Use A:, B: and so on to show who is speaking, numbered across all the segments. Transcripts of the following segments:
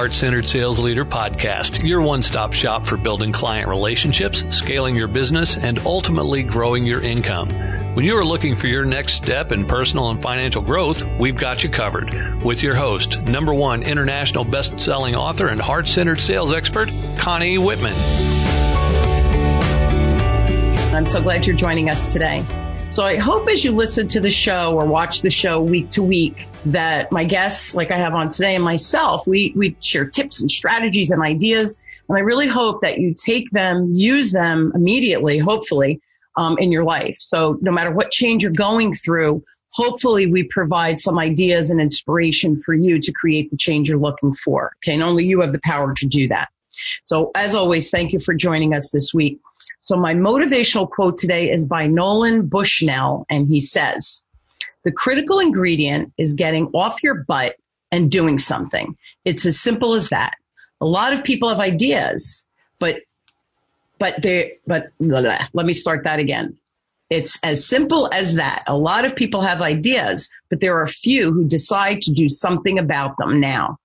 A: Heart Centered Sales Leader podcast, your one stop shop for building client relationships, scaling your business, and ultimately growing your income. When you are looking for your next step in personal and financial growth, we've got you covered. With your host, number one international best selling author and heart centered sales expert, Connie Whitman.
B: I'm so glad you're joining us today. So I hope as you listen to the show or watch the show week to week that my guests, like I have on today and myself, we, we share tips and strategies and ideas. And I really hope that you take them, use them immediately, hopefully, um, in your life. So no matter what change you're going through, hopefully we provide some ideas and inspiration for you to create the change you're looking for. Okay. And only you have the power to do that. So as always, thank you for joining us this week. So my motivational quote today is by Nolan Bushnell, and he says, the critical ingredient is getting off your butt and doing something. It's as simple as that. A lot of people have ideas, but, but they, but blah, blah. let me start that again. It's as simple as that. A lot of people have ideas, but there are a few who decide to do something about them now.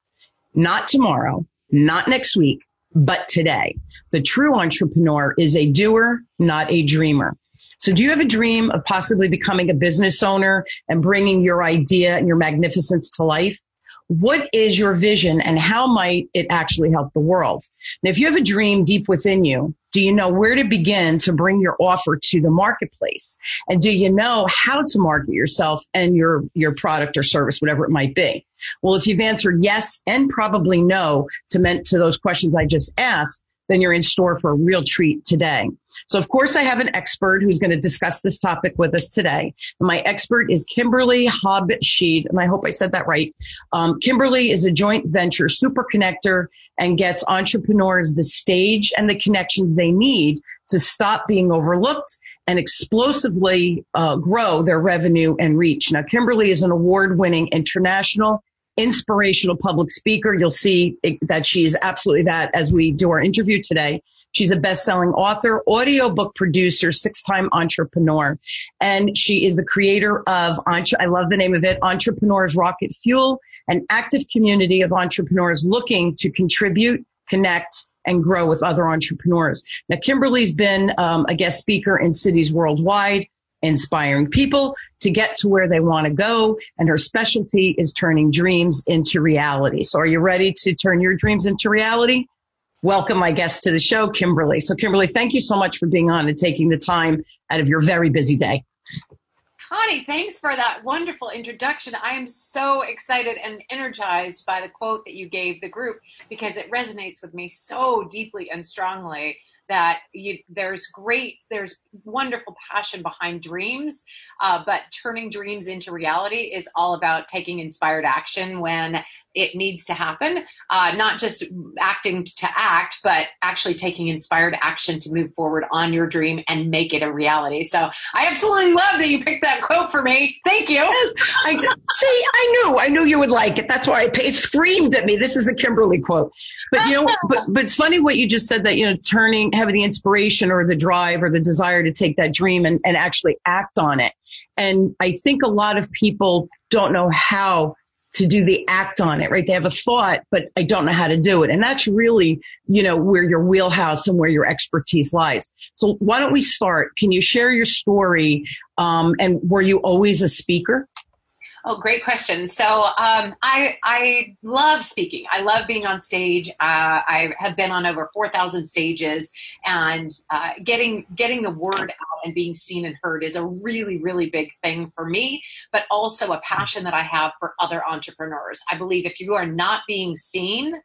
B: Not tomorrow, not next week, but today. The true entrepreneur is a doer, not a dreamer. So do you have a dream of possibly becoming a business owner and bringing your idea and your magnificence to life? What is your vision and how might it actually help the world? And if you have a dream deep within you, do you know where to begin to bring your offer to the marketplace? And do you know how to market yourself and your, your product or service, whatever it might be? Well, if you've answered yes and probably no to meant to those questions I just asked, then you're in store for a real treat today. So of course I have an expert who's going to discuss this topic with us today. My expert is Kimberly Hobscheid, and I hope I said that right. Um, Kimberly is a joint venture super connector and gets entrepreneurs the stage and the connections they need to stop being overlooked and explosively uh, grow their revenue and reach. Now, Kimberly is an award-winning international inspirational public speaker. You'll see that she is absolutely that as we do our interview today. She's a best-selling author, audiobook producer, six-time entrepreneur, and she is the creator of I love the name of it, Entrepreneurs Rocket Fuel, an active community of entrepreneurs looking to contribute, connect, and grow with other entrepreneurs. Now, Kimberly's been um, a guest speaker in cities worldwide inspiring people to get to where they want to go. And her specialty is turning dreams into reality. So are you ready to turn your dreams into reality? Welcome my guest to the show, Kimberly. So Kimberly, thank you so much for being on and taking the time out of your very busy day.
C: Connie, thanks for that wonderful introduction. I am so excited and energized by the quote that you gave the group because it resonates with me so deeply and strongly that you, there's great, there's wonderful passion behind dreams, uh, but turning dreams into reality is all about taking inspired action when it needs to happen, uh, not just acting to act, but actually taking inspired action to move forward on your dream and make it a reality. So I absolutely love that you picked that quote for me. Thank you. Yes,
B: I. See, I knew, I knew you would like it. That's why I it screamed at me. This is a Kimberly quote. But you know, but, but it's funny what you just said that, you know, turning, having the inspiration or the drive or the desire to take that dream and, and actually act on it. And I think a lot of people don't know how to do the act on it, right? They have a thought, but I don't know how to do it. And that's really, you know, where your wheelhouse and where your expertise lies. So why don't we start? Can you share your story? Um, and were you always a speaker?
C: Oh, great question. So um, I I love speaking. I love being on stage. Uh, I have been on over four thousand stages, and uh, getting getting the word out and being seen and heard is a really really big thing for me. But also a passion that I have for other entrepreneurs. I believe if you are not being seen,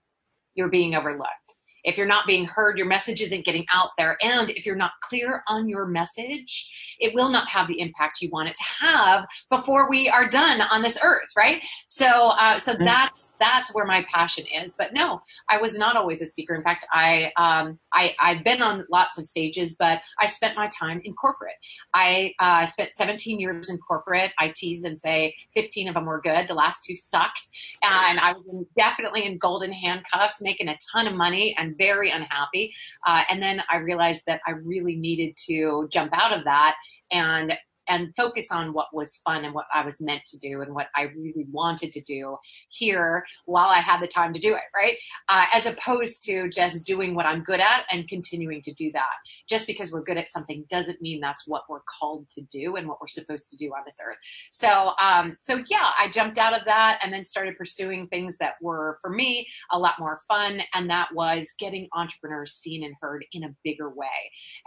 C: you're being overlooked. If you're not being heard, your message isn't getting out there. And if you're not clear on your message, it will not have the impact you want it to have before we are done on this earth, right? So, uh, so mm-hmm. that's that's where my passion is. But no, I was not always a speaker. In fact, I um, I I've been on lots of stages, but I spent my time in corporate. I uh, spent 17 years in corporate. I tease and say 15 of them were good. The last two sucked, and I was in, definitely in golden handcuffs, making a ton of money and very unhappy. Uh, and then I realized that I really needed to jump out of that and and focus on what was fun and what I was meant to do and what I really wanted to do here while I had the time to do it, right? Uh, as opposed to just doing what I'm good at and continuing to do that. Just because we're good at something doesn't mean that's what we're called to do and what we're supposed to do on this earth. So, um, so yeah, I jumped out of that and then started pursuing things that were for me a lot more fun, and that was getting entrepreneurs seen and heard in a bigger way.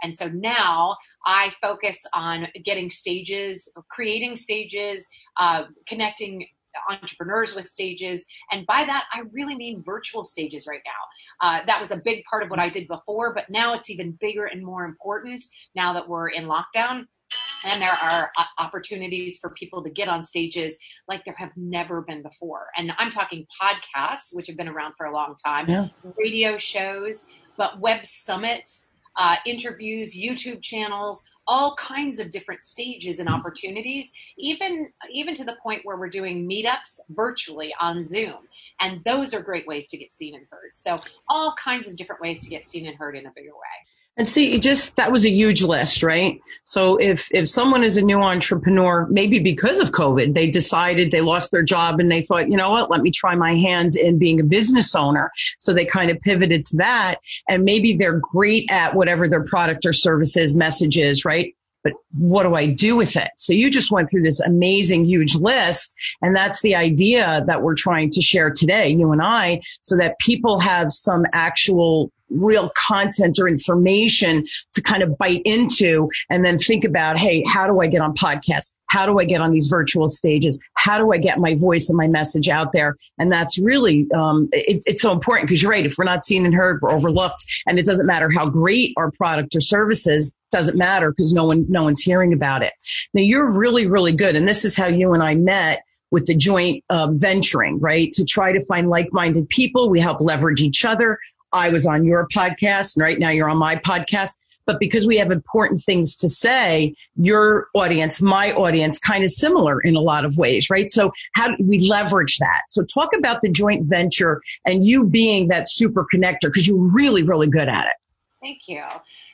C: And so now I focus on getting stages, creating stages, uh, connecting entrepreneurs with stages. And by that, I really mean virtual stages right now. Uh, that was a big part of what I did before, but now it's even bigger and more important now that we're in lockdown. And there are uh, opportunities for people to get on stages like there have never been before. And I'm talking podcasts, which have been around for a long time, yeah. radio shows, but web summits, uh, interviews, YouTube channels, all kinds of different stages and opportunities, even even to the point where we're doing meetups virtually on Zoom. And those are great ways to get seen and heard. So all kinds of different ways to get seen and heard in a bigger way.
B: And see, just that was a huge list, right? So if if someone is a new entrepreneur, maybe because of COVID, they decided they lost their job and they thought, you know what, let me try my hand in being a business owner. So they kind of pivoted to that, and maybe they're great at whatever their product or services message is, right? But what do I do with it? So you just went through this amazing, huge list. And that's the idea that we're trying to share today, you and I, so that people have some actual real content or information to kind of bite into and then think about, hey, how do I get on podcasts? How do I get on these virtual stages? How do I get my voice and my message out there? And that's really, um, it, it's so important because you're right. If we're not seen and heard, we're overlooked. And it doesn't matter how great our product or services doesn't matter because no one, no one's hearing about it. Now you're really, really good. And this is how you and I met with the joint uh, venturing, right? To try to find like-minded people. We help leverage each other. I was on your podcast and right now you're on my podcast. But because we have important things to say, your audience, my audience, kind of similar in a lot of ways, right? So how do we leverage that? So talk about the joint venture and you being that super connector because you're really, really good at it.
C: Thank you.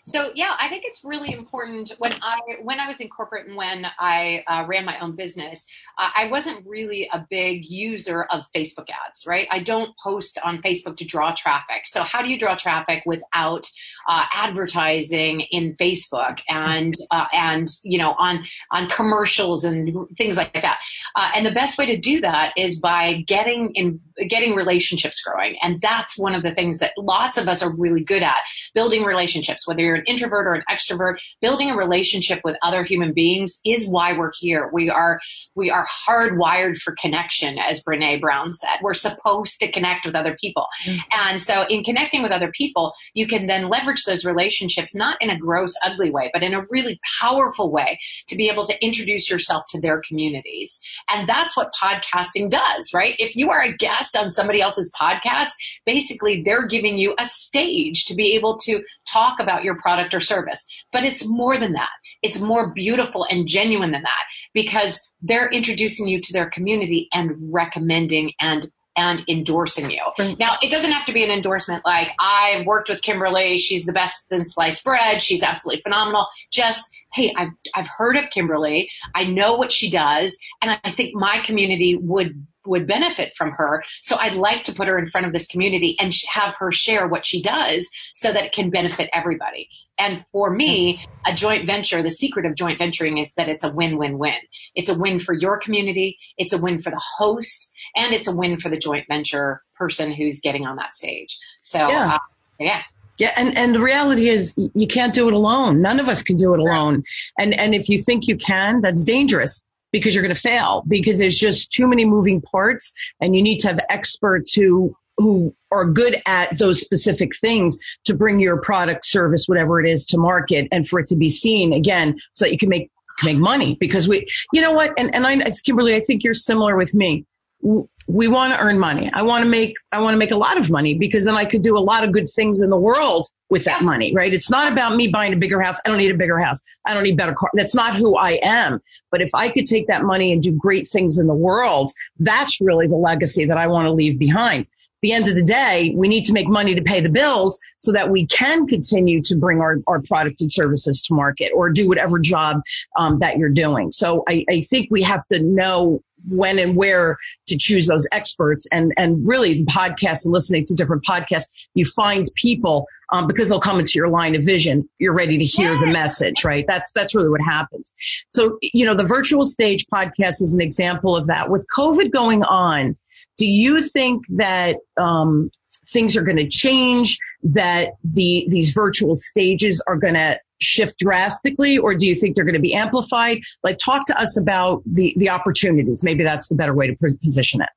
C: So yeah, I think it's really important when I when I was in corporate and when I uh, ran my own business, uh, I wasn't really a big user of Facebook ads. Right, I don't post on Facebook to draw traffic. So how do you draw traffic without uh, advertising in Facebook and uh, and you know on on commercials and things like that? Uh, and the best way to do that is by getting in getting relationships growing, and that's one of the things that lots of us are really good at building relationships, whether you're an introvert or an extrovert, building a relationship with other human beings is why we're here. We are we are hardwired for connection, as Brene Brown said. We're supposed to connect with other people. Mm-hmm. And so in connecting with other people, you can then leverage those relationships not in a gross, ugly way, but in a really powerful way to be able to introduce yourself to their communities. And that's what podcasting does, right? If you are a guest on somebody else's podcast, basically they're giving you a stage to be able to talk about your product or service. But it's more than that. It's more beautiful and genuine than that because they're introducing you to their community and recommending and and endorsing you. Now, it doesn't have to be an endorsement like I've worked with Kimberly, she's the best in sliced bread, she's absolutely phenomenal. Just hey, I've I've heard of Kimberly, I know what she does, and I think my community would would benefit from her. So I'd like to put her in front of this community and have her share what she does so that it can benefit everybody. And for me, a joint venture, the secret of joint venturing is that it's a win-win-win. It's a win for your community, it's a win for the host, and it's a win for the joint venture person who's getting on that stage. So, yeah. Uh, yeah.
B: Yeah, and, and the reality is you can't do it alone. None of us can do it alone. And and if you think you can, that's dangerous because you're going to fail because there's just too many moving parts and you need to have experts who who are good at those specific things to bring your product service whatever it is to market and for it to be seen again so that you can make make money because we you know what and and I Kimberly I think you're similar with me we want to earn money. I want to make, I want to make a lot of money because then I could do a lot of good things in the world with that money, right? It's not about me buying a bigger house. I don't need a bigger house. I don't need better car. That's not who I am. But if I could take that money and do great things in the world, that's really the legacy that I want to leave behind. the end of the day, we need to make money to pay the bills so that we can continue to bring our, our product and services to market or do whatever job um, that you're doing. So I, I think we have to know when and where to choose those experts. And and really podcasts and listening to different podcasts you find people um, because they'll come into your line of vision. You're ready to hear the message right? That's that's really what happens. So you know the virtual stage podcast is an example of that. With covid going on do you think that um, things are going to change that the these virtual stages are going to shift drastically or do you think they're going to be amplified like talk to us about the the opportunities maybe that's the better way to position it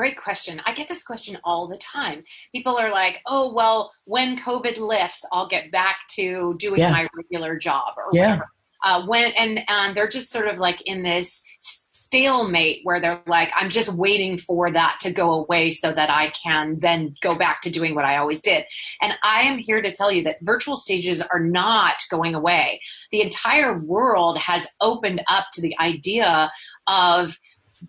C: Great question. I get this question all the time. People are like, "Oh, well, when COVID lifts, I'll get back to doing yeah. my regular job or yeah. whatever." Uh, when and and they're just sort of like in this stalemate where they're like, I'm just waiting for that to go away so that I can then go back to doing what I always did. And I am here to tell you that virtual stages are not going away. The entire world has opened up to the idea of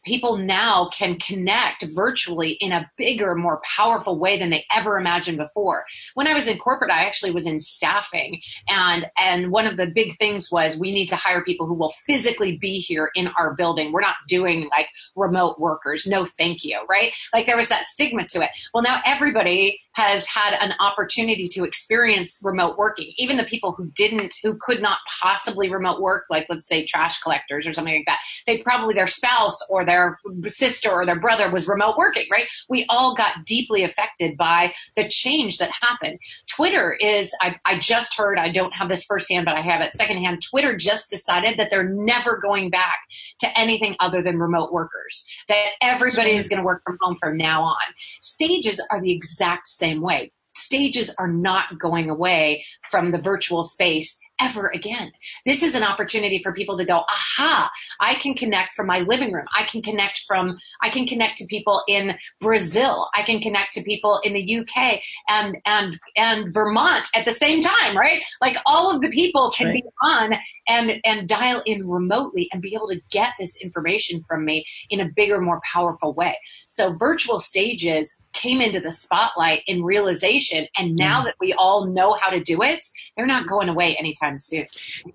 C: people now can connect virtually in a bigger, more powerful way than they ever imagined before. When I was in corporate, I actually was in staffing, and and one of the big things was we need to hire people who will physically be here in our building. We're not doing like remote workers. No, thank you. Right? Like there was that stigma to it. Well, now everybody has had an opportunity to experience remote working. Even the people who didn't, who could not possibly remote work, like let's say trash collectors or something like that, they probably their spouse or their sister or their brother was remote working, right? We all got deeply affected by the change that happened. Twitter is, I, I just heard, I don't have this firsthand, but I have it secondhand. Twitter just decided that they're never going back to anything other than remote workers, that everybody is going to work from home from now on. Stages are the exact same way. Stages are not going away from the virtual space ever again. This is an opportunity for people to go, aha, I can connect from my living room. I can connect from, I can connect to people in Brazil. I can connect to people in the UK and, and, and Vermont at the same time, right? Like all of the people can right. be on and, and dial in remotely and be able to get this information from me in a bigger, more powerful way. So virtual stages came into the spotlight in realization. And now mm. that we all know how to do it, they're not going away anytime anytime soon.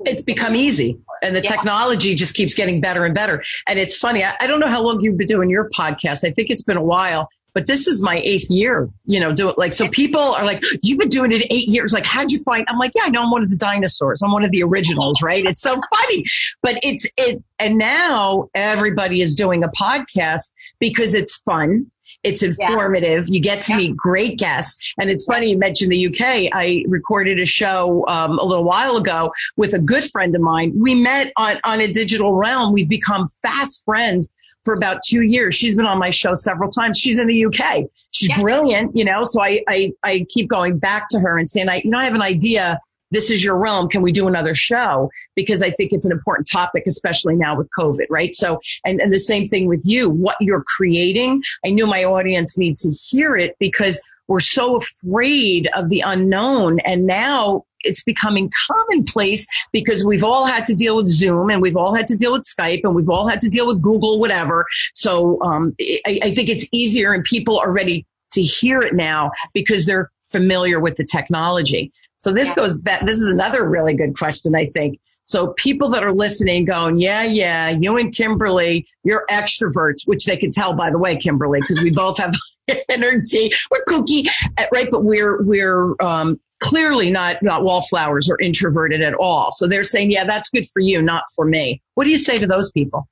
B: It's become easy and the yeah. technology just keeps getting better and better. And it's funny. I, I don't know how long you've been doing your podcast. I think it's been a while but this is my eighth year, you know, do it like, so people are like, you've been doing it eight years. Like, how'd you find, I'm like, yeah, I know I'm one of the dinosaurs. I'm one of the originals, right? It's so funny, but it's, it, and now everybody is doing a podcast because it's fun. It's informative. Yeah. You get to yeah. meet great guests. And it's funny you mentioned the UK. I recorded a show um, a little while ago with a good friend of mine. We met on, on a digital realm. We've become fast friends for about two years. She's been on my show several times. She's in the UK. She's yeah. brilliant, you know, so I, I, I keep going back to her and saying, I, you know, I have an idea. This is your realm. Can we do another show? Because I think it's an important topic, especially now with COVID, right? So, and, and the same thing with you, what you're creating. I knew my audience needs to hear it because we're so afraid of the unknown. And now it's becoming commonplace because we've all had to deal with Zoom and we've all had to deal with Skype and we've all had to deal with Google, whatever. So um, I, I think it's easier and people are ready to hear it now because they're familiar with the technology. So this goes back. This is another really good question, I think. So people that are listening going, yeah, yeah, you and Kimberly, you're extroverts, which they can tell by the way, Kimberly, because we both have energy. We're kooky, right? But we're, we're, um, clearly not, not wallflowers or introverted at all. So they're saying, yeah, that's good for you, not for me. What do you say to those people?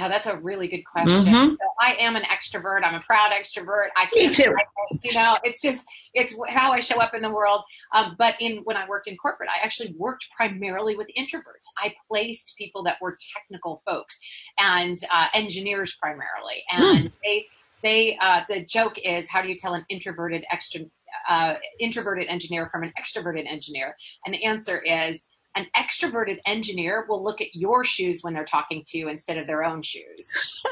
C: Yeah, that's a really good question. Mm-hmm. So I am an extrovert. I'm a proud extrovert. I
B: can't, Me too.
C: you know, it's just it's how I show up in the world. Um, but in when I worked in corporate, I actually worked primarily with introverts. I placed people that were technical folks and uh, engineers primarily, and mm. they they uh, the joke is how do you tell an introverted extra uh, introverted engineer from an extroverted engineer? And the answer is an extroverted engineer will look at your shoes when they're talking to you instead of their own shoes.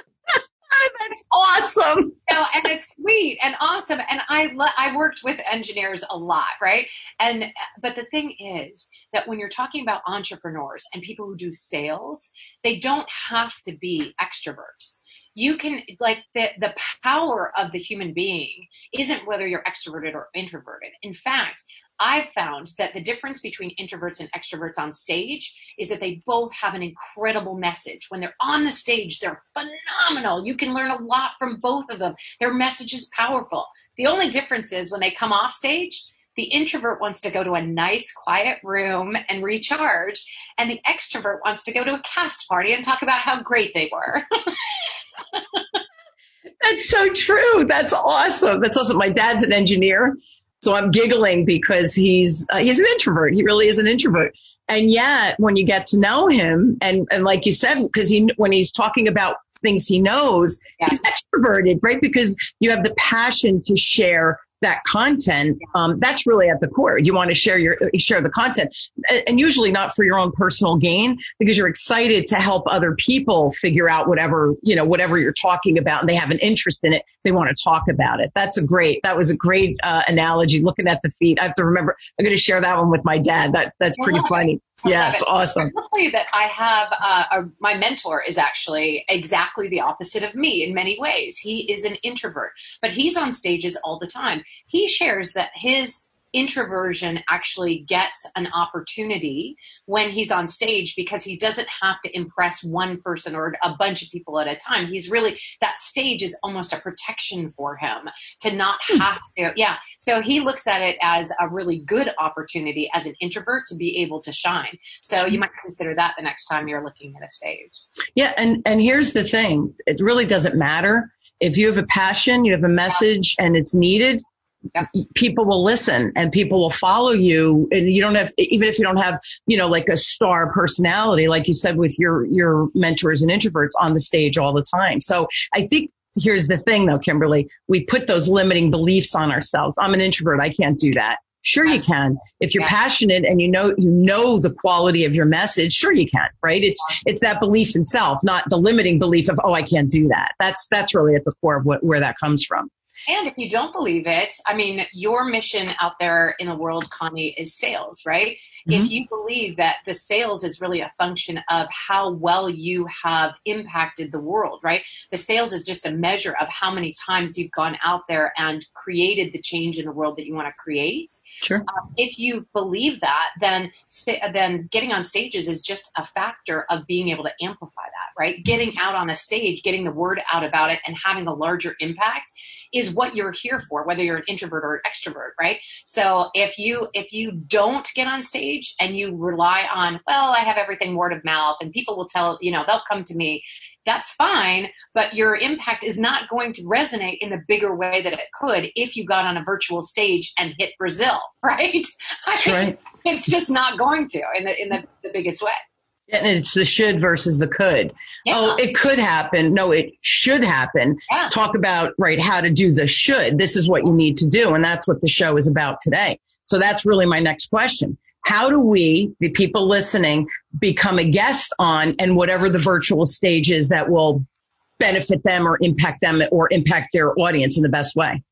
B: That's awesome.
C: Know, and it's sweet and awesome. And I lo- I worked with engineers a lot, right? And but the thing is that when you're talking about entrepreneurs and people who do sales, they don't have to be extroverts you can like the the power of the human being isn't whether you're extroverted or introverted. In fact, I've found that the difference between introverts and extroverts on stage is that they both have an incredible message. When they're on the stage, they're phenomenal. You can learn a lot from both of them. Their message is powerful. The only difference is when they come off stage, the introvert wants to go to a nice, quiet room and recharge, and the extrovert wants to go to a cast party and talk about how great they were.
B: That's so true. That's awesome. That's awesome. My dad's an engineer, so I'm giggling because he's uh, he's an introvert. He really is an introvert. And yet, when you get to know him, and and like you said, because he when he's talking about things he knows, yes. he's extroverted, right? Because you have the passion to share that content, um, that's really at the core. You want to share your share the content, and usually not for your own personal gain, because you're excited to help other people figure out whatever you know whatever you're talking about, and they have an interest in it. They want to talk about it. That's a great. That was a great uh, analogy. Looking at the feet, I have to remember. I'm going to share that one with my dad. That that's pretty funny yeah, it's awesome.
C: I'll that I have uh, a, my mentor is actually exactly the opposite of me in many ways. He is an introvert, but he's on stages all the time. He shares that his introversion actually gets an opportunity when he's on stage because he doesn't have to impress one person or a bunch of people at a time. He's really, that stage is almost a protection for him to not hmm. have to. Yeah. So he looks at it as a really good opportunity as an introvert to be able to shine. So you might consider that the next time you're looking at a stage.
B: Yeah. And, and here's the thing it really doesn't matter. If you have a passion, you have a message, and it's needed, people will listen and people will follow you. And you don't have even if you don't have you know like a star personality like you said with your your mentors and introverts on the stage all the time. So i think here's the thing though kimberly. We put those limiting beliefs on ourselves. I'm an introvert. I can't do that. Sure you can. If you're passionate and you know you know the quality of your message sure you can right? It's it's that belief in self not the limiting belief of oh i can't do that. That's that's really at the core of what, where that comes from
C: and if you don't believe it, I mean, your mission out there in the world, Connie, is sales, right? Mm-hmm. If you believe that the sales is really a function of how well you have impacted the world, right? The sales is just a measure of how many times you've gone out there and created the change in the world that you want to create.
B: Sure. Um,
C: if you believe that, then then getting on stages is just a factor of being able to amplify that, right? Getting out on a stage, getting the word out about it, and having a larger impact is what you're here for, whether you're an introvert or an extrovert, right? So if you if you don't get on stage and you rely on, well, I have everything word of mouth and people will tell, you know, they'll come to me, that's fine, but your impact is not going to resonate in the bigger way that it could if you got on a virtual stage and hit Brazil, right?
B: That's right.
C: It's just not going to in the in the, the biggest way.
B: And it's the should versus the could. Yeah. Oh, it could happen. No, it should happen. Yeah. Talk about, right, how to do the should. This is what you need to do. And that's what the show is about today. So that's really my next question. How do we, the people listening, become a guest on and whatever the virtual stage is that will benefit them or impact them or impact their audience in the best way?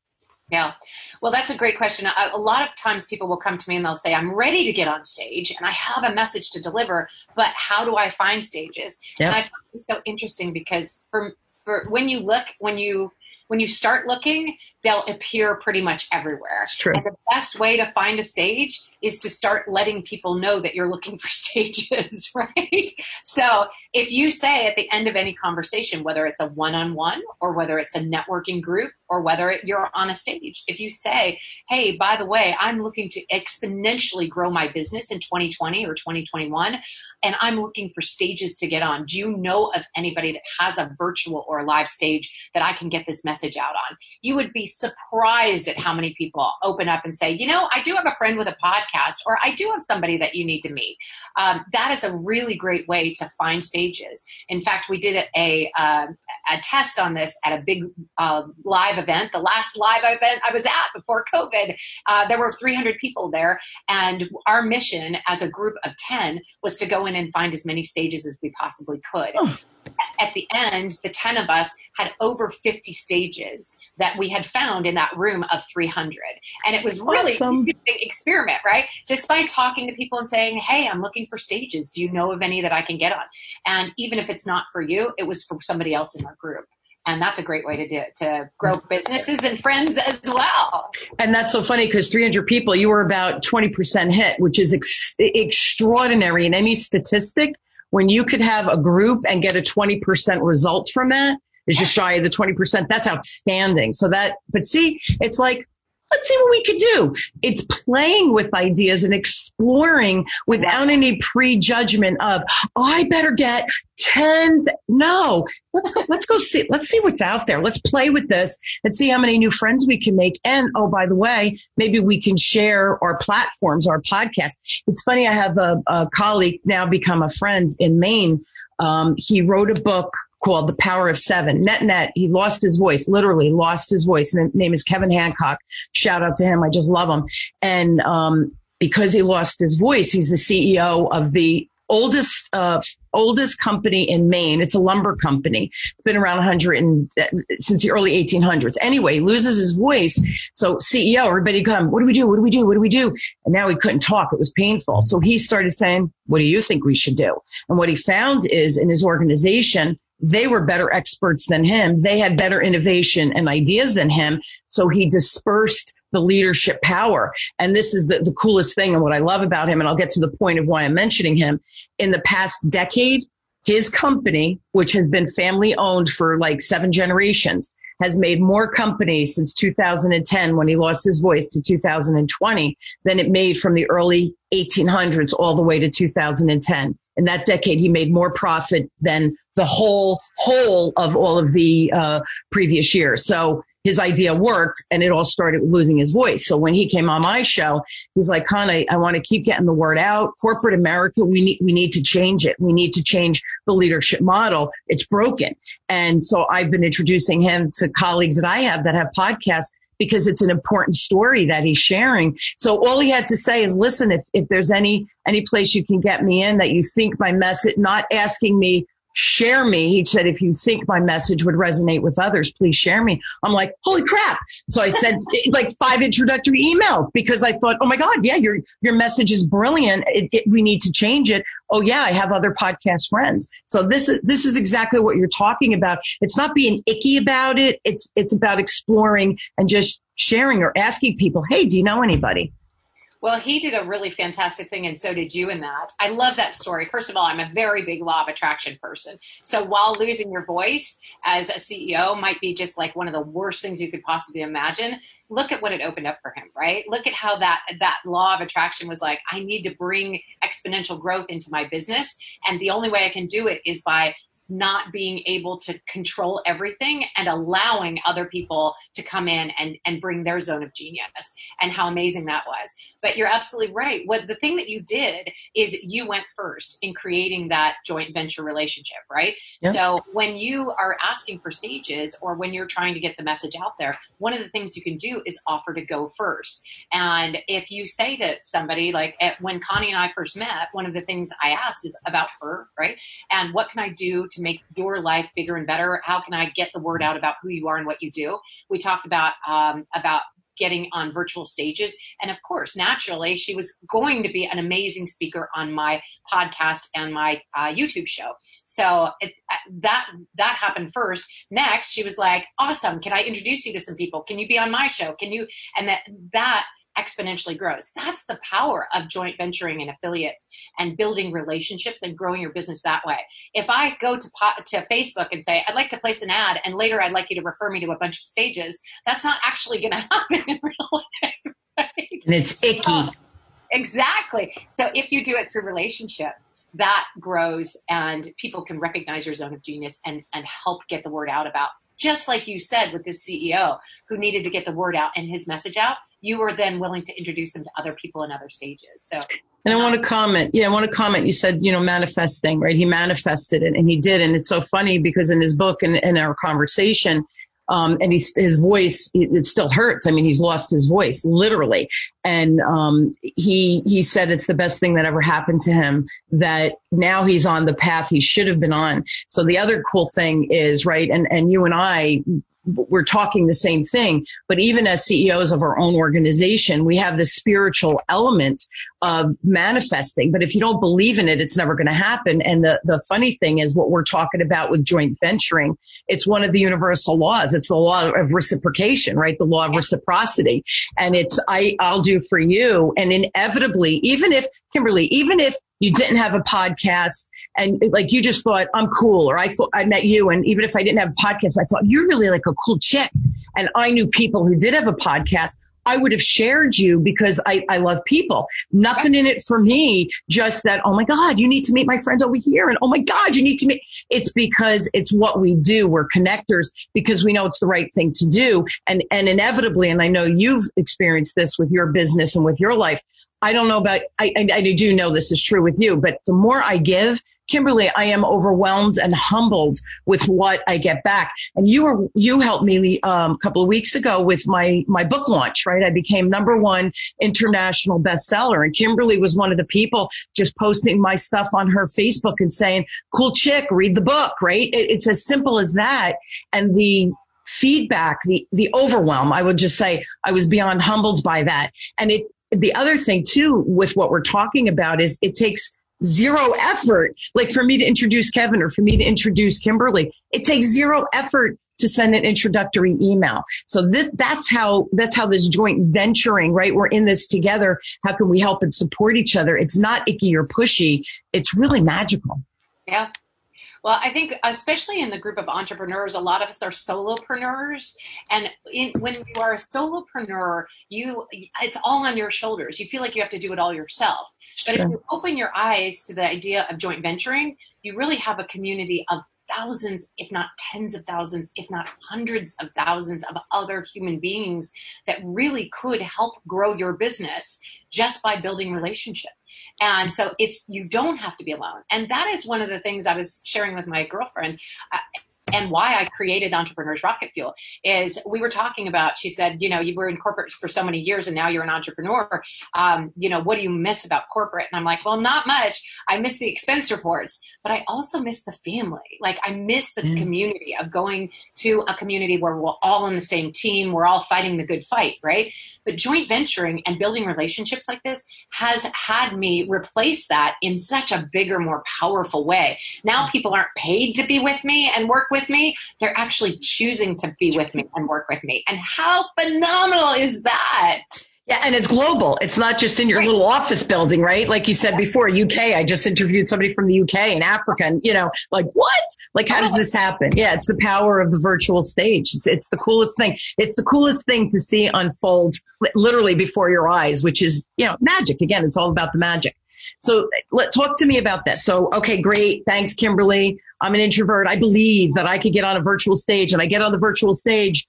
C: Yeah. Well, that's a great question. A, lot of times people will come to me and they'll say, I'm ready to get on stage and I have a message to deliver, but how do I find stages? Yep. And I find this so interesting because for, for when you look, when you, when you start looking, they'll appear pretty much everywhere.
B: It's true.
C: And the best way to find a stage is to start letting people know that you're looking for stages, right? So if you say at the end of any conversation, whether it's a one on one or whether it's a networking group or whether you're on a stage, if you say, hey, by the way, I'm looking to exponentially grow my business in 2020 or 2021, and I'm looking for stages to get on, do you know of anybody that has a virtual or a live stage that I can get this message out on? You would be surprised at how many people open up and say, you know, I do have a friend with a podcast, or I do have somebody that you need to meet. Um, that is a really great way to find stages. In fact, we did a, a, uh, a test on this at a big uh, live event, the last live event I was at before COVID. Uh, there were 300 people there, and our mission as a group of 10 was to go in and find as many stages as we possibly could. Oh at the end, the 10 of us had over 50 stages that we had found in that room of 300. And it was really awesome. a big experiment, right? Just by talking to people and saying, Hey, I'm looking for stages. Do you know of any that I can get on? And even if it's not for you, it was for somebody else in our group. and that's a great way to do it to grow businesses and friends as well.
B: And that's so funny because 300 people, you were about 20% hit, which is ex- extraordinary in any statistic. When you could have a group and get a 20% result from that, is just shy of the 20%. That's outstanding. So that, but see, it's like let's see what we could do. It's playing with ideas and exploring without any prejudgment of, oh, I better get 10. No, let's go, let's go see, let's see what's out there. Let's play with this and see how many new friends we can make. And oh, by the way, maybe we can share our platforms, our podcast. It's funny. I have a, a colleague now become a friend in Maine. Um, he wrote a book called The Power of Seven. Net net, he lost his voice, literally lost his voice. And his name is Kevin Hancock. Shout out to him. I just love him. And um, because he lost his voice, he's the CEO of the oldest uh, oldest company in Maine. It's a lumber company. It's been around 100 and uh, since the early 1800s. Anyway, loses his voice. So CEO, everybody come, what do we do? What do we do? What do we do? And now he couldn't talk. It was painful. So he started saying, what do you think we should do? And what he found is in his organization, they were better experts than him. They had better innovation and ideas than him. So he dispersed the leadership power. And this is the, the coolest thing and what I love about him. And I'll get to the point of why I'm mentioning him. In the past decade, his company, which has been family owned for like seven generations, has made more companies since 2010 when he lost his voice to 2020 than it made from the early 1800s all the way to 2010 in that decade, he made more profit than the whole whole of all of the uh, previous years. So his idea worked, and it all started losing his voice. So when he came on my show, he's like, "Con, I, I want to keep getting the word out. Corporate America, we need we need to change it. We need to change the leadership model. It's broken." And so I've been introducing him to colleagues that I have that have podcasts because it's an important story that he's sharing. So all he had to say is, listen, if, if there's any, any place you can get me in that you think my message, not asking me share me. He said, if you think my message would resonate with others, please share me. I'm like, holy crap. So I said like five introductory emails because I thought, oh my God, yeah, your, your message is brilliant. It, it, we need to change it. Oh yeah, I have other podcast friends. So this is, this is exactly what you're talking about. It's not being icky about it. It's, it's about exploring and just sharing or asking people, Hey, do you know anybody?
C: Well, he did a really fantastic thing, and so did you in that. I love that story. First of all, I'm a very big law of attraction person. So while losing your voice as a CEO might be just like one of the worst things you could possibly imagine, look at what it opened up for him, right? Look at how that that law of attraction was like, I need to bring exponential growth into my business. And the only way I can do it is by not being able to control everything and allowing other people to come in and, and bring their zone of genius and how amazing that was. But you're absolutely right. What the thing that you did is you went first in creating that joint venture relationship, right? Yeah. So when you are asking for stages or when you're trying to get the message out there, one of the things you can do is offer to go first. And if you say to somebody like at, when Connie and I first met, one of the things I asked is about her, right? And what can I do to to make your life bigger and better? How can I get the word out about who you are and what you do? We talked about um, about getting on virtual stages. And of course, naturally, she was going to be an amazing speaker on my podcast and my uh, YouTube show. So it, uh, that that happened first. Next, she was like, "Awesome! Can I introduce you to some people? Can you be on my show? Can you?" And that that exponentially grows. That's the power of joint venturing and affiliates and building relationships and growing your business that way. If I go to to Facebook and say I'd like to place an ad, and later I'd like you to refer me to a bunch of stages, that's not actually going to happen in real life.
B: Right? And it's icky. So,
C: exactly. So if you do it through relationship, that grows and people can recognize your zone of genius and and help get the word out about just like you said with this CEO who needed to get the word out and his message out, you were then willing to introduce them to other people in other stages. So,
B: and I want to comment. Yeah, I want to comment. You said, you know, manifesting, right? He manifested it and he did. And it's so funny because in his book and in our conversation, um, and he's, his voice, it, still hurts. I mean, he's lost his voice literally. And, um, he, he said it's the best thing that ever happened to him that now he's on the path he should have been on. So the other cool thing is, right. And, and you and I, we're talking the same thing. But even as CEOs of our own organization, we have the spiritual element of manifesting. But if you don't believe in it, it's never going to happen. And the, the funny thing is what we're talking about with joint venturing. It's one of the universal laws. It's the law of reciprocation, right? The law of reciprocity. And it's, I, I'll do for you. And inevitably, even if, Kimberly, even if you didn't have a podcast and like you just thought I'm cool or I thought I met you and even if I didn't have a podcast, I thought you're really like a cool chick. And I knew people who did have a podcast. I would have shared you because I, I love people. Nothing in it for me, just that, oh my God, you need to meet my friend over here. And oh my God, you need to meet. It's because it's what we do. We're connectors because we know it's the right thing to do. And, and inevitably, and I know you've experienced this with your business and with your life, I don't know about, I, I, I, do know this is true with you, but the more I give, Kimberly, I am overwhelmed and humbled with what I get back. And you were, you helped me um, a couple of weeks ago with my, my book launch, right? I became number one international bestseller. And Kimberly was one of the people just posting my stuff on her Facebook and saying, cool chick, read the book, right? It, it's as simple as that. And the, feedback, the, the overwhelm, I would just say I was beyond humbled by that. And it, the other thing too with what we're talking about is it takes zero effort. Like for me to introduce Kevin or for me to introduce Kimberly, it takes zero effort to send an introductory email. So this, that's how, that's how this joint venturing, right? We're in this together. How can we help and support each other? It's not icky or pushy. It's really magical.
C: Yeah. Well, I think especially in the group of entrepreneurs, a lot of us are solopreneurs, and in, when you are a solopreneur, you it's all on your shoulders. You feel like you have to do it all yourself. But if you open your eyes to the idea of joint venturing, you really have a community of thousands, if not tens of thousands, if not hundreds of thousands of other human beings that really could help grow your business just by building relationship. And so it's, you don't have to be alone. And that is one of the things I was sharing with my girlfriend. Uh, and why I created Entrepreneurs Rocket Fuel is we were talking about, she said, you know, you were in corporate for so many years and now you're an entrepreneur. Um, you know, what do you miss about corporate? And I'm like, well, not much. I miss the expense reports, but I also miss the family. Like I miss the mm. community of going to a community where we're all on the same team. We're all fighting the good fight, right? But joint venturing and building relationships like this has had me replace that in such a bigger, more powerful way. Now people aren't paid to be with me and work with with me, they're actually choosing to be with me and work with me. And how phenomenal is that?
B: Yeah, and it's global. It's not just in your right. little office building, right? Like you said before, UK. I just interviewed somebody from the UK and Africa, and you know, like what? Like how does oh. this happen? Yeah, it's the power of the virtual stage. It's, it's the coolest thing. It's the coolest thing to see unfold literally before your eyes, which is you know magic. Again, it's all about the magic. So let talk to me about this. So okay, great. Thanks, Kimberly. I'm an introvert. I believe that I could get on a virtual stage and I get on the virtual stage.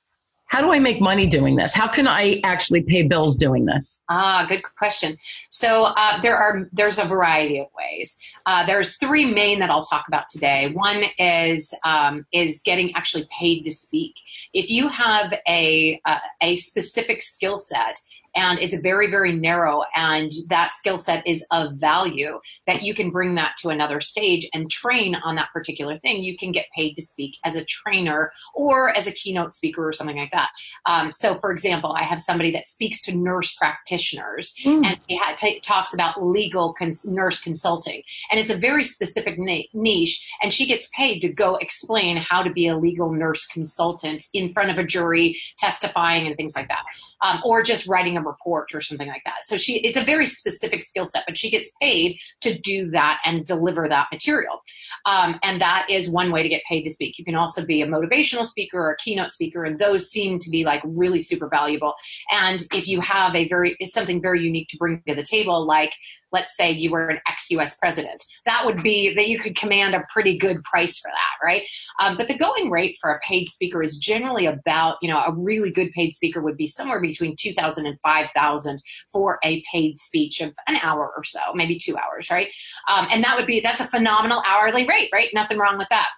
B: How do I make money doing this? How can I actually pay bills doing this?
C: Ah, good question. So uh, there are there's a variety of ways. Uh, there's three main that I'll talk about today. One is um, is getting actually paid to speak. If you have a uh, a specific skill set and it's very very narrow and that skill set is of value that you can bring that to another stage and train on that particular thing. You can get paid to speak as a trainer or as a keynote speaker or something like that. Um, so for example i have somebody that speaks to nurse practitioners mm. and he t- talks about legal cons- nurse consulting. And it's a very specific na- niche and she gets paid to go explain how to be a legal nurse consultant in front of a jury testifying and things like that. Um, or just writing a report or something like that. So she, it's a very specific skill set, but she gets paid to do that and deliver that material. Um, and that is one way to get paid to speak. You can also be a motivational speaker or a keynote speaker, and those seem to be like really super valuable. And if you have a very, something very unique to bring to the table, like let's say you were an ex-US president. That would be that you could command a pretty good price for that, right? Um, but the going rate for a paid speaker is generally about, you know, a really good paid speaker would be somewhere between 2,000 and 5,000 for a paid speech of an hour or so, maybe two hours, right? Um, and that would be, that's a phenomenal hourly rate, right? Nothing wrong with that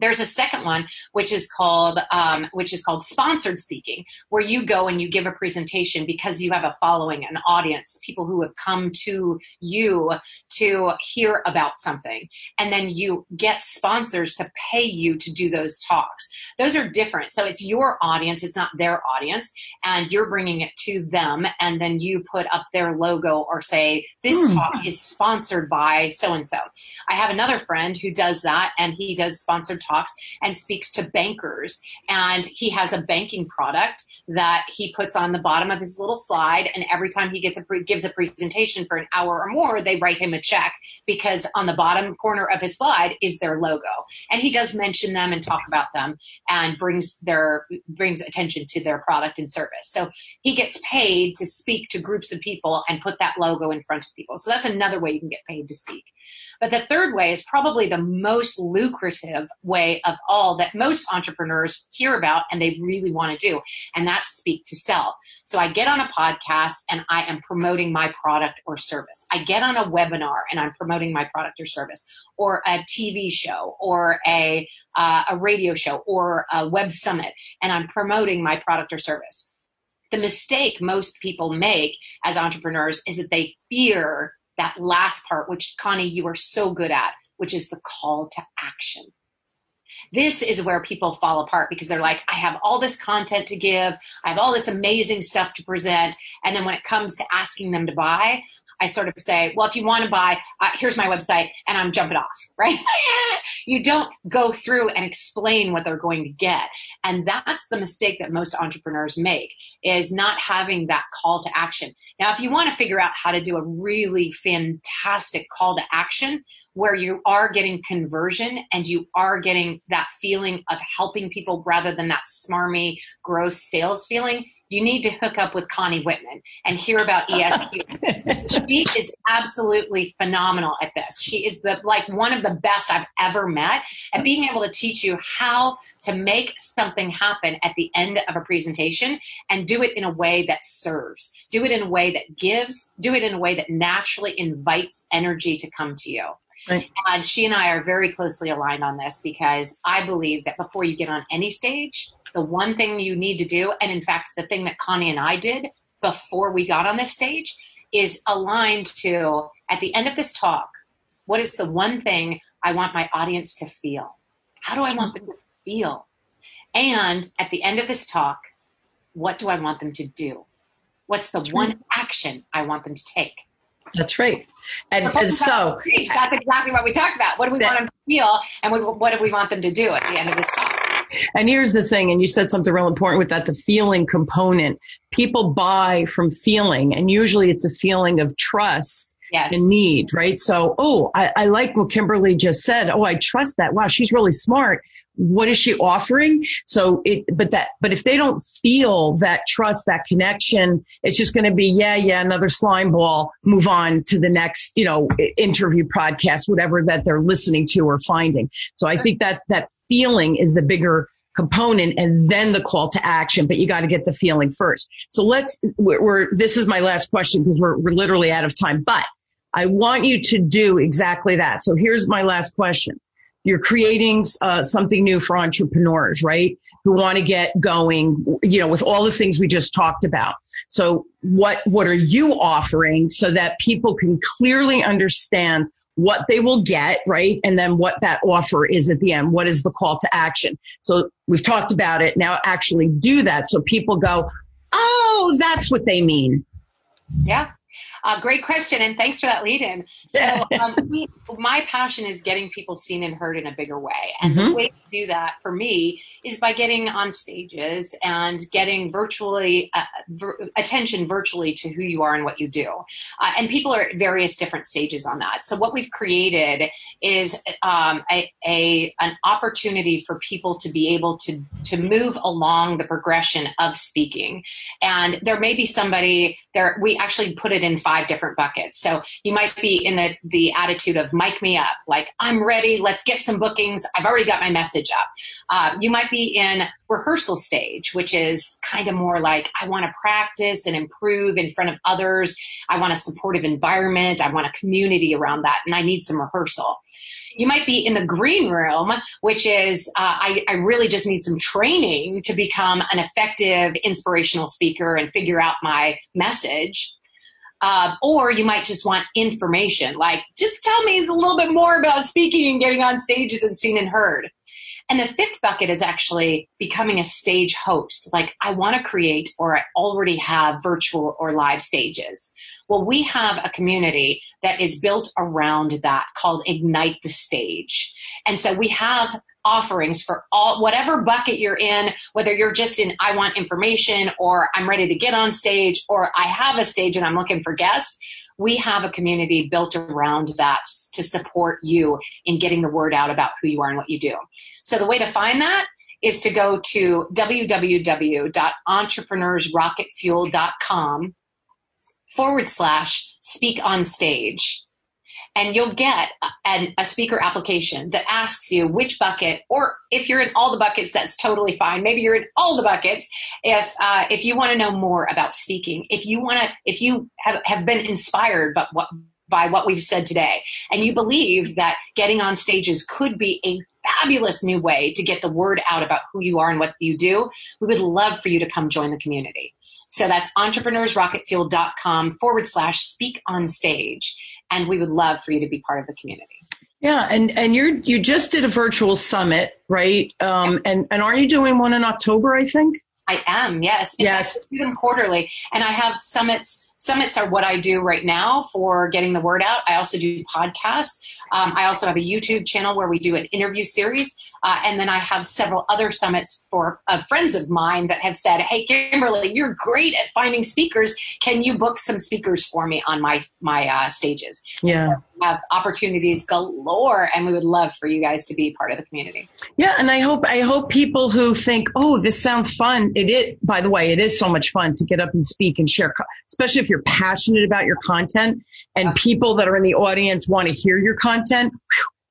C: there's a second one which is called um, which is called sponsored speaking where you go and you give a presentation because you have a following an audience people who have come to you to hear about something. And then you get sponsors to pay you to do those talks. Those are different. So it's your audience it's not their audience and you're bringing it to them and then you put up their logo or say this mm. talk is sponsored by so and so i have another friend who does that and he does sponsored talks and speaks to bankers. And he has a banking product that he puts on the bottom of his little slide. And every time he gets a pre- gives a presentation for an hour or more, they write him a check because on the bottom corner of his slide is their logo. And he does mention them and talk about them and brings their brings attention to their product and service. So he gets paid to speak to groups of people and put that logo in front of people. So that's another way you can get paid to speak. But the third way is probably the most lucrative way of all that most entrepreneurs hear about and they really want to do. And that's speak to sell. So I get on a podcast and I am promoting my product or service. I get on a webinar and I'm promoting my product or service or a TV show or a, uh, a radio show or a web summit and I'm promoting my product or service. The mistake most people make as entrepreneurs is that they fear that last part, which Connie, you are so good at, which is the call to action. This is where people fall apart because they're like, I have all this content to give. I have all this amazing stuff to present. And then when it comes to asking them to buy, I sort of say, well, if you want to buy, uh, here's my website, and I'm jumping off, right? you don't go through and explain what they're going to get. And that's the mistake that most entrepreneurs make is not having that call to action. Now, if you want to figure out how to do a really fantastic call to action where you are getting conversion and you are getting that feeling of helping people rather than that smarmy, gross sales feeling, you need to hook up with Connie Whitman and hear about ESQ. she is absolutely phenomenal at this. She is the like one of the best I've ever met at being able to teach you how to make something happen at the end of a presentation and do it in a way that serves. Do it in a way that gives, do it in a way that naturally invites energy to come to you. Right. And she and I are very closely aligned on this because I believe that before you get on any stage, the one thing you need to do, and in fact, the thing that Connie and I did before we got on this stage, is aligned to at the end of this talk, what is the one thing I want my audience to feel? How do I want them to feel? And at the end of this talk, what do I want them to do? What's the one action I want them to take?
B: That's right. And, and so
C: that's exactly what we talked about. What do we that, want them to feel and what do we want them to do at the end of this talk?
B: And here's the thing, and you said something real important with that the feeling component. People buy from feeling, and usually it's a feeling of trust yes. and need, right? So, oh, I, I like what Kimberly just said. Oh, I trust that. Wow, she's really smart. What is she offering? So it, but that, but if they don't feel that trust, that connection, it's just going to be, yeah, yeah, another slime ball, move on to the next, you know, interview podcast, whatever that they're listening to or finding. So I think that, that feeling is the bigger component and then the call to action, but you got to get the feeling first. So let's, we're, we're this is my last question because we're, we're literally out of time, but I want you to do exactly that. So here's my last question. You're creating uh, something new for entrepreneurs, right? Who want to get going, you know, with all the things we just talked about. So what, what are you offering so that people can clearly understand what they will get, right? And then what that offer is at the end. What is the call to action? So we've talked about it. Now actually do that. So people go, Oh, that's what they mean.
C: Yeah. Uh, great question, and thanks for that lead in. So, um, we, my passion is getting people seen and heard in a bigger way. And mm-hmm. the way to do that for me is by getting on stages and getting virtually uh, vir- attention virtually to who you are and what you do. Uh, and people are at various different stages on that. So, what we've created is um, a, a an opportunity for people to be able to to move along the progression of speaking. And there may be somebody there. We actually put it in five different buckets. So you might be in the, the attitude of mic me up, like I'm ready, let's get some bookings. I've already got my message up. Uh, you might be in rehearsal stage, which is kind of more like I want to practice and improve in front of others. I want a supportive environment. I want a community around that, and I need some rehearsal You might be in the green room, which is uh, I, I really just need some training to become an effective inspirational speaker and figure out my message. Uh, or you might just want information, like just tell me a little bit more about speaking and getting on stages and seen and heard. And the fifth bucket is actually becoming a stage host. Like I want to create or I already have virtual or live stages. Well, we have a community that is built around that called Ignite the Stage. And so we have offerings for all whatever bucket you're in whether you're just in i want information or i'm ready to get on stage or i have a stage and i'm looking for guests we have a community built around that to support you in getting the word out about who you are and what you do. So the way to find that is to go to www.entrepreneursrocketfuel.com forward slash speak on stage and you'll get a, a, speaker application that asks you which bucket, or if you're in all the buckets, that's totally fine. Maybe you're in all the buckets. If uh, if you want to know more about speaking, if you want to, if you have, have been inspired by what by what we've said today, and you believe that getting on stages could be a fabulous new way to get the word out about who you are and what you do, we would love for you to come join the community. So that's entrepreneursrocketfuel.com forward slash speak on stage and we would love for you to be part of the community.
B: Yeah, and and you're you just did a virtual summit, right? Um, and and are you doing one in October? I think.
C: I am. Yes.
B: yes.
C: I do them quarterly, and I have summits summits are what I do right now for getting the word out. I also do podcasts. Um, I also have a YouTube channel where we do an interview series. Uh, and then I have several other summits for uh, friends of mine that have said, Hey, Kimberly, you're great at finding speakers. Can you book some speakers for me on my, my uh, stages?
B: Yeah.
C: Have opportunities galore and we would love for you guys to be part of the community.
B: Yeah. And I hope, I hope people who think, Oh, this sounds fun. It is, by the way, it is so much fun to get up and speak and share, especially if you're passionate about your content and people that are in the audience want to hear your content,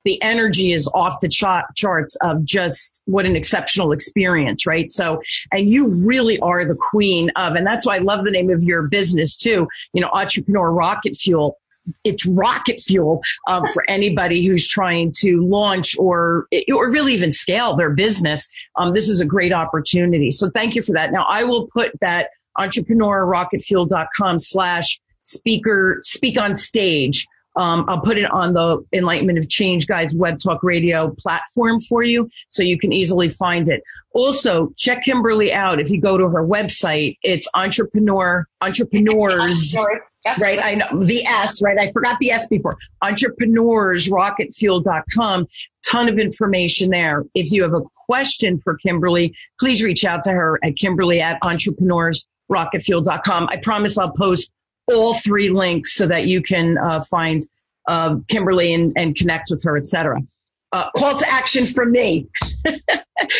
B: the energy is off the charts of just what an exceptional experience, right? So, and you really are the queen of, and that's why I love the name of your business too, you know, Entrepreneur Rocket Fuel. It's rocket fuel um, for anybody who's trying to launch or or really even scale their business. Um, this is a great opportunity. So thank you for that. Now I will put that entrepreneurrocketfuel.com slash speaker, speak on stage. Um, I'll put it on the Enlightenment of Change Guys Web Talk Radio platform for you so you can easily find it. Also, check Kimberly out. If you go to her website, it's entrepreneur, entrepreneurs, right? I know the S, right? I forgot the S before. Entrepreneursrocketfuel.com. Ton of information there. If you have a question for Kimberly, please reach out to her at Kimberly at entrepreneurs rocketfuel.com. I promise I'll post all three links so that you can uh, find uh, Kimberly and, and, connect with her, etc. Uh, call to action from me.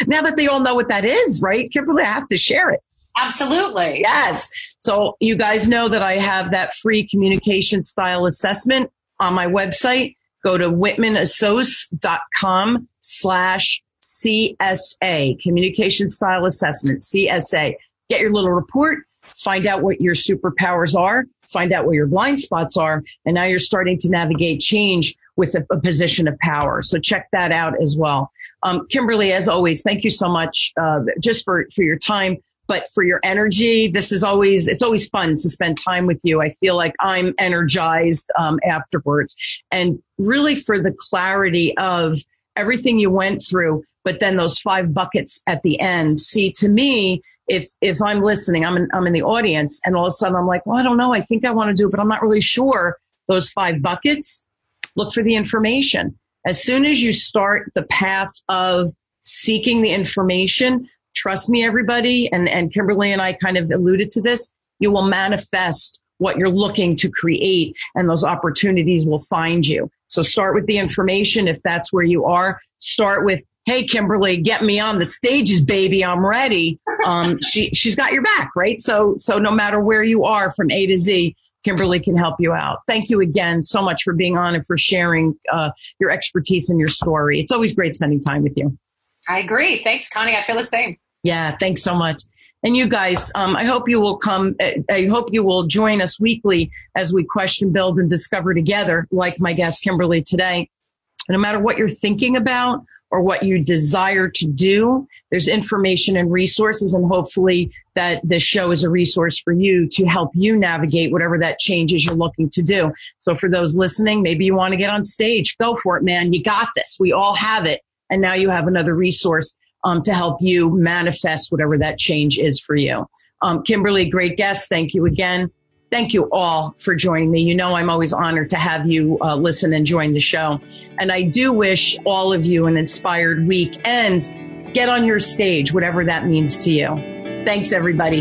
B: now that they all know what that is, right? Kimberly, I have to share it.
C: Absolutely.
B: Yes. So you guys know that I have that free communication style assessment on my website. Go to whitmanassoc.com slash CSA, communication style assessment, CSA get your little report, find out what your superpowers are, find out where your blind spots are, and now you're starting to navigate change with a, a position of power. So check that out as well. Um, Kimberly, as always, thank you so much uh, just for for your time, but for your energy. This is always it's always fun to spend time with you. I feel like I'm energized um, afterwards, and really for the clarity of everything you went through. But then those five buckets at the end. See, to me, if if I'm listening, I'm in, I'm in the audience, and all of a sudden I'm like, well, I don't know, I think I want to do it, but I'm not really sure. Those five buckets, look for the information. As soon as you start the path of seeking the information, trust me, everybody, and and Kimberly and I kind of alluded to this, you will manifest what you're looking to create, and those opportunities will find you. So start with the information if that's where you are. Start with hey kimberly get me on the stages baby i'm ready. Um, she she's got your back right? So so no matter where you are from a to z kimberly can help you out. Thank you again so much for being on and for sharing uh, your expertise and your story. It's always great spending time with you.
C: I agree. Thanks connie. I feel the same.
B: Yeah thanks so much. And you guys, um, I hope you will come. I hope you will join us weekly as we question, build, and discover together, like my guest Kimberly today. No matter what you're thinking about or what you desire to do, there's information and resources and hopefully that this show is a resource for you to help you navigate whatever that change is you're looking to do. So for those listening, maybe you want to get on stage, go for it, man. You got this. We all have it. And now you have another resource um, to help you manifest whatever that change is for you. Um, Kimberly, great guest. Thank you again. Thank you all for joining me. You know, I'm always honored to have you uh, listen and join the show. And I do wish all of you an inspired week and get on your stage, whatever that means to you. Thanks, everybody.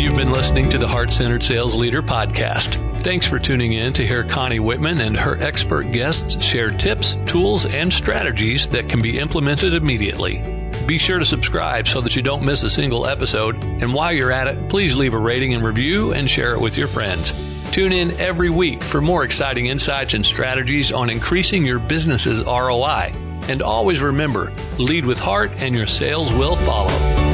A: You've been listening to the Heart Centered Sales Leader podcast. Thanks for tuning in to hear Connie Whitman and her expert guests share tips, tools, and strategies that can be implemented immediately. Be sure to subscribe so that you don't miss a single episode. And while you're at it, please leave a rating and review and share it with your friends. Tune in every week for more exciting insights and strategies on increasing your business's ROI. And always remember, lead with heart and your sales will follow.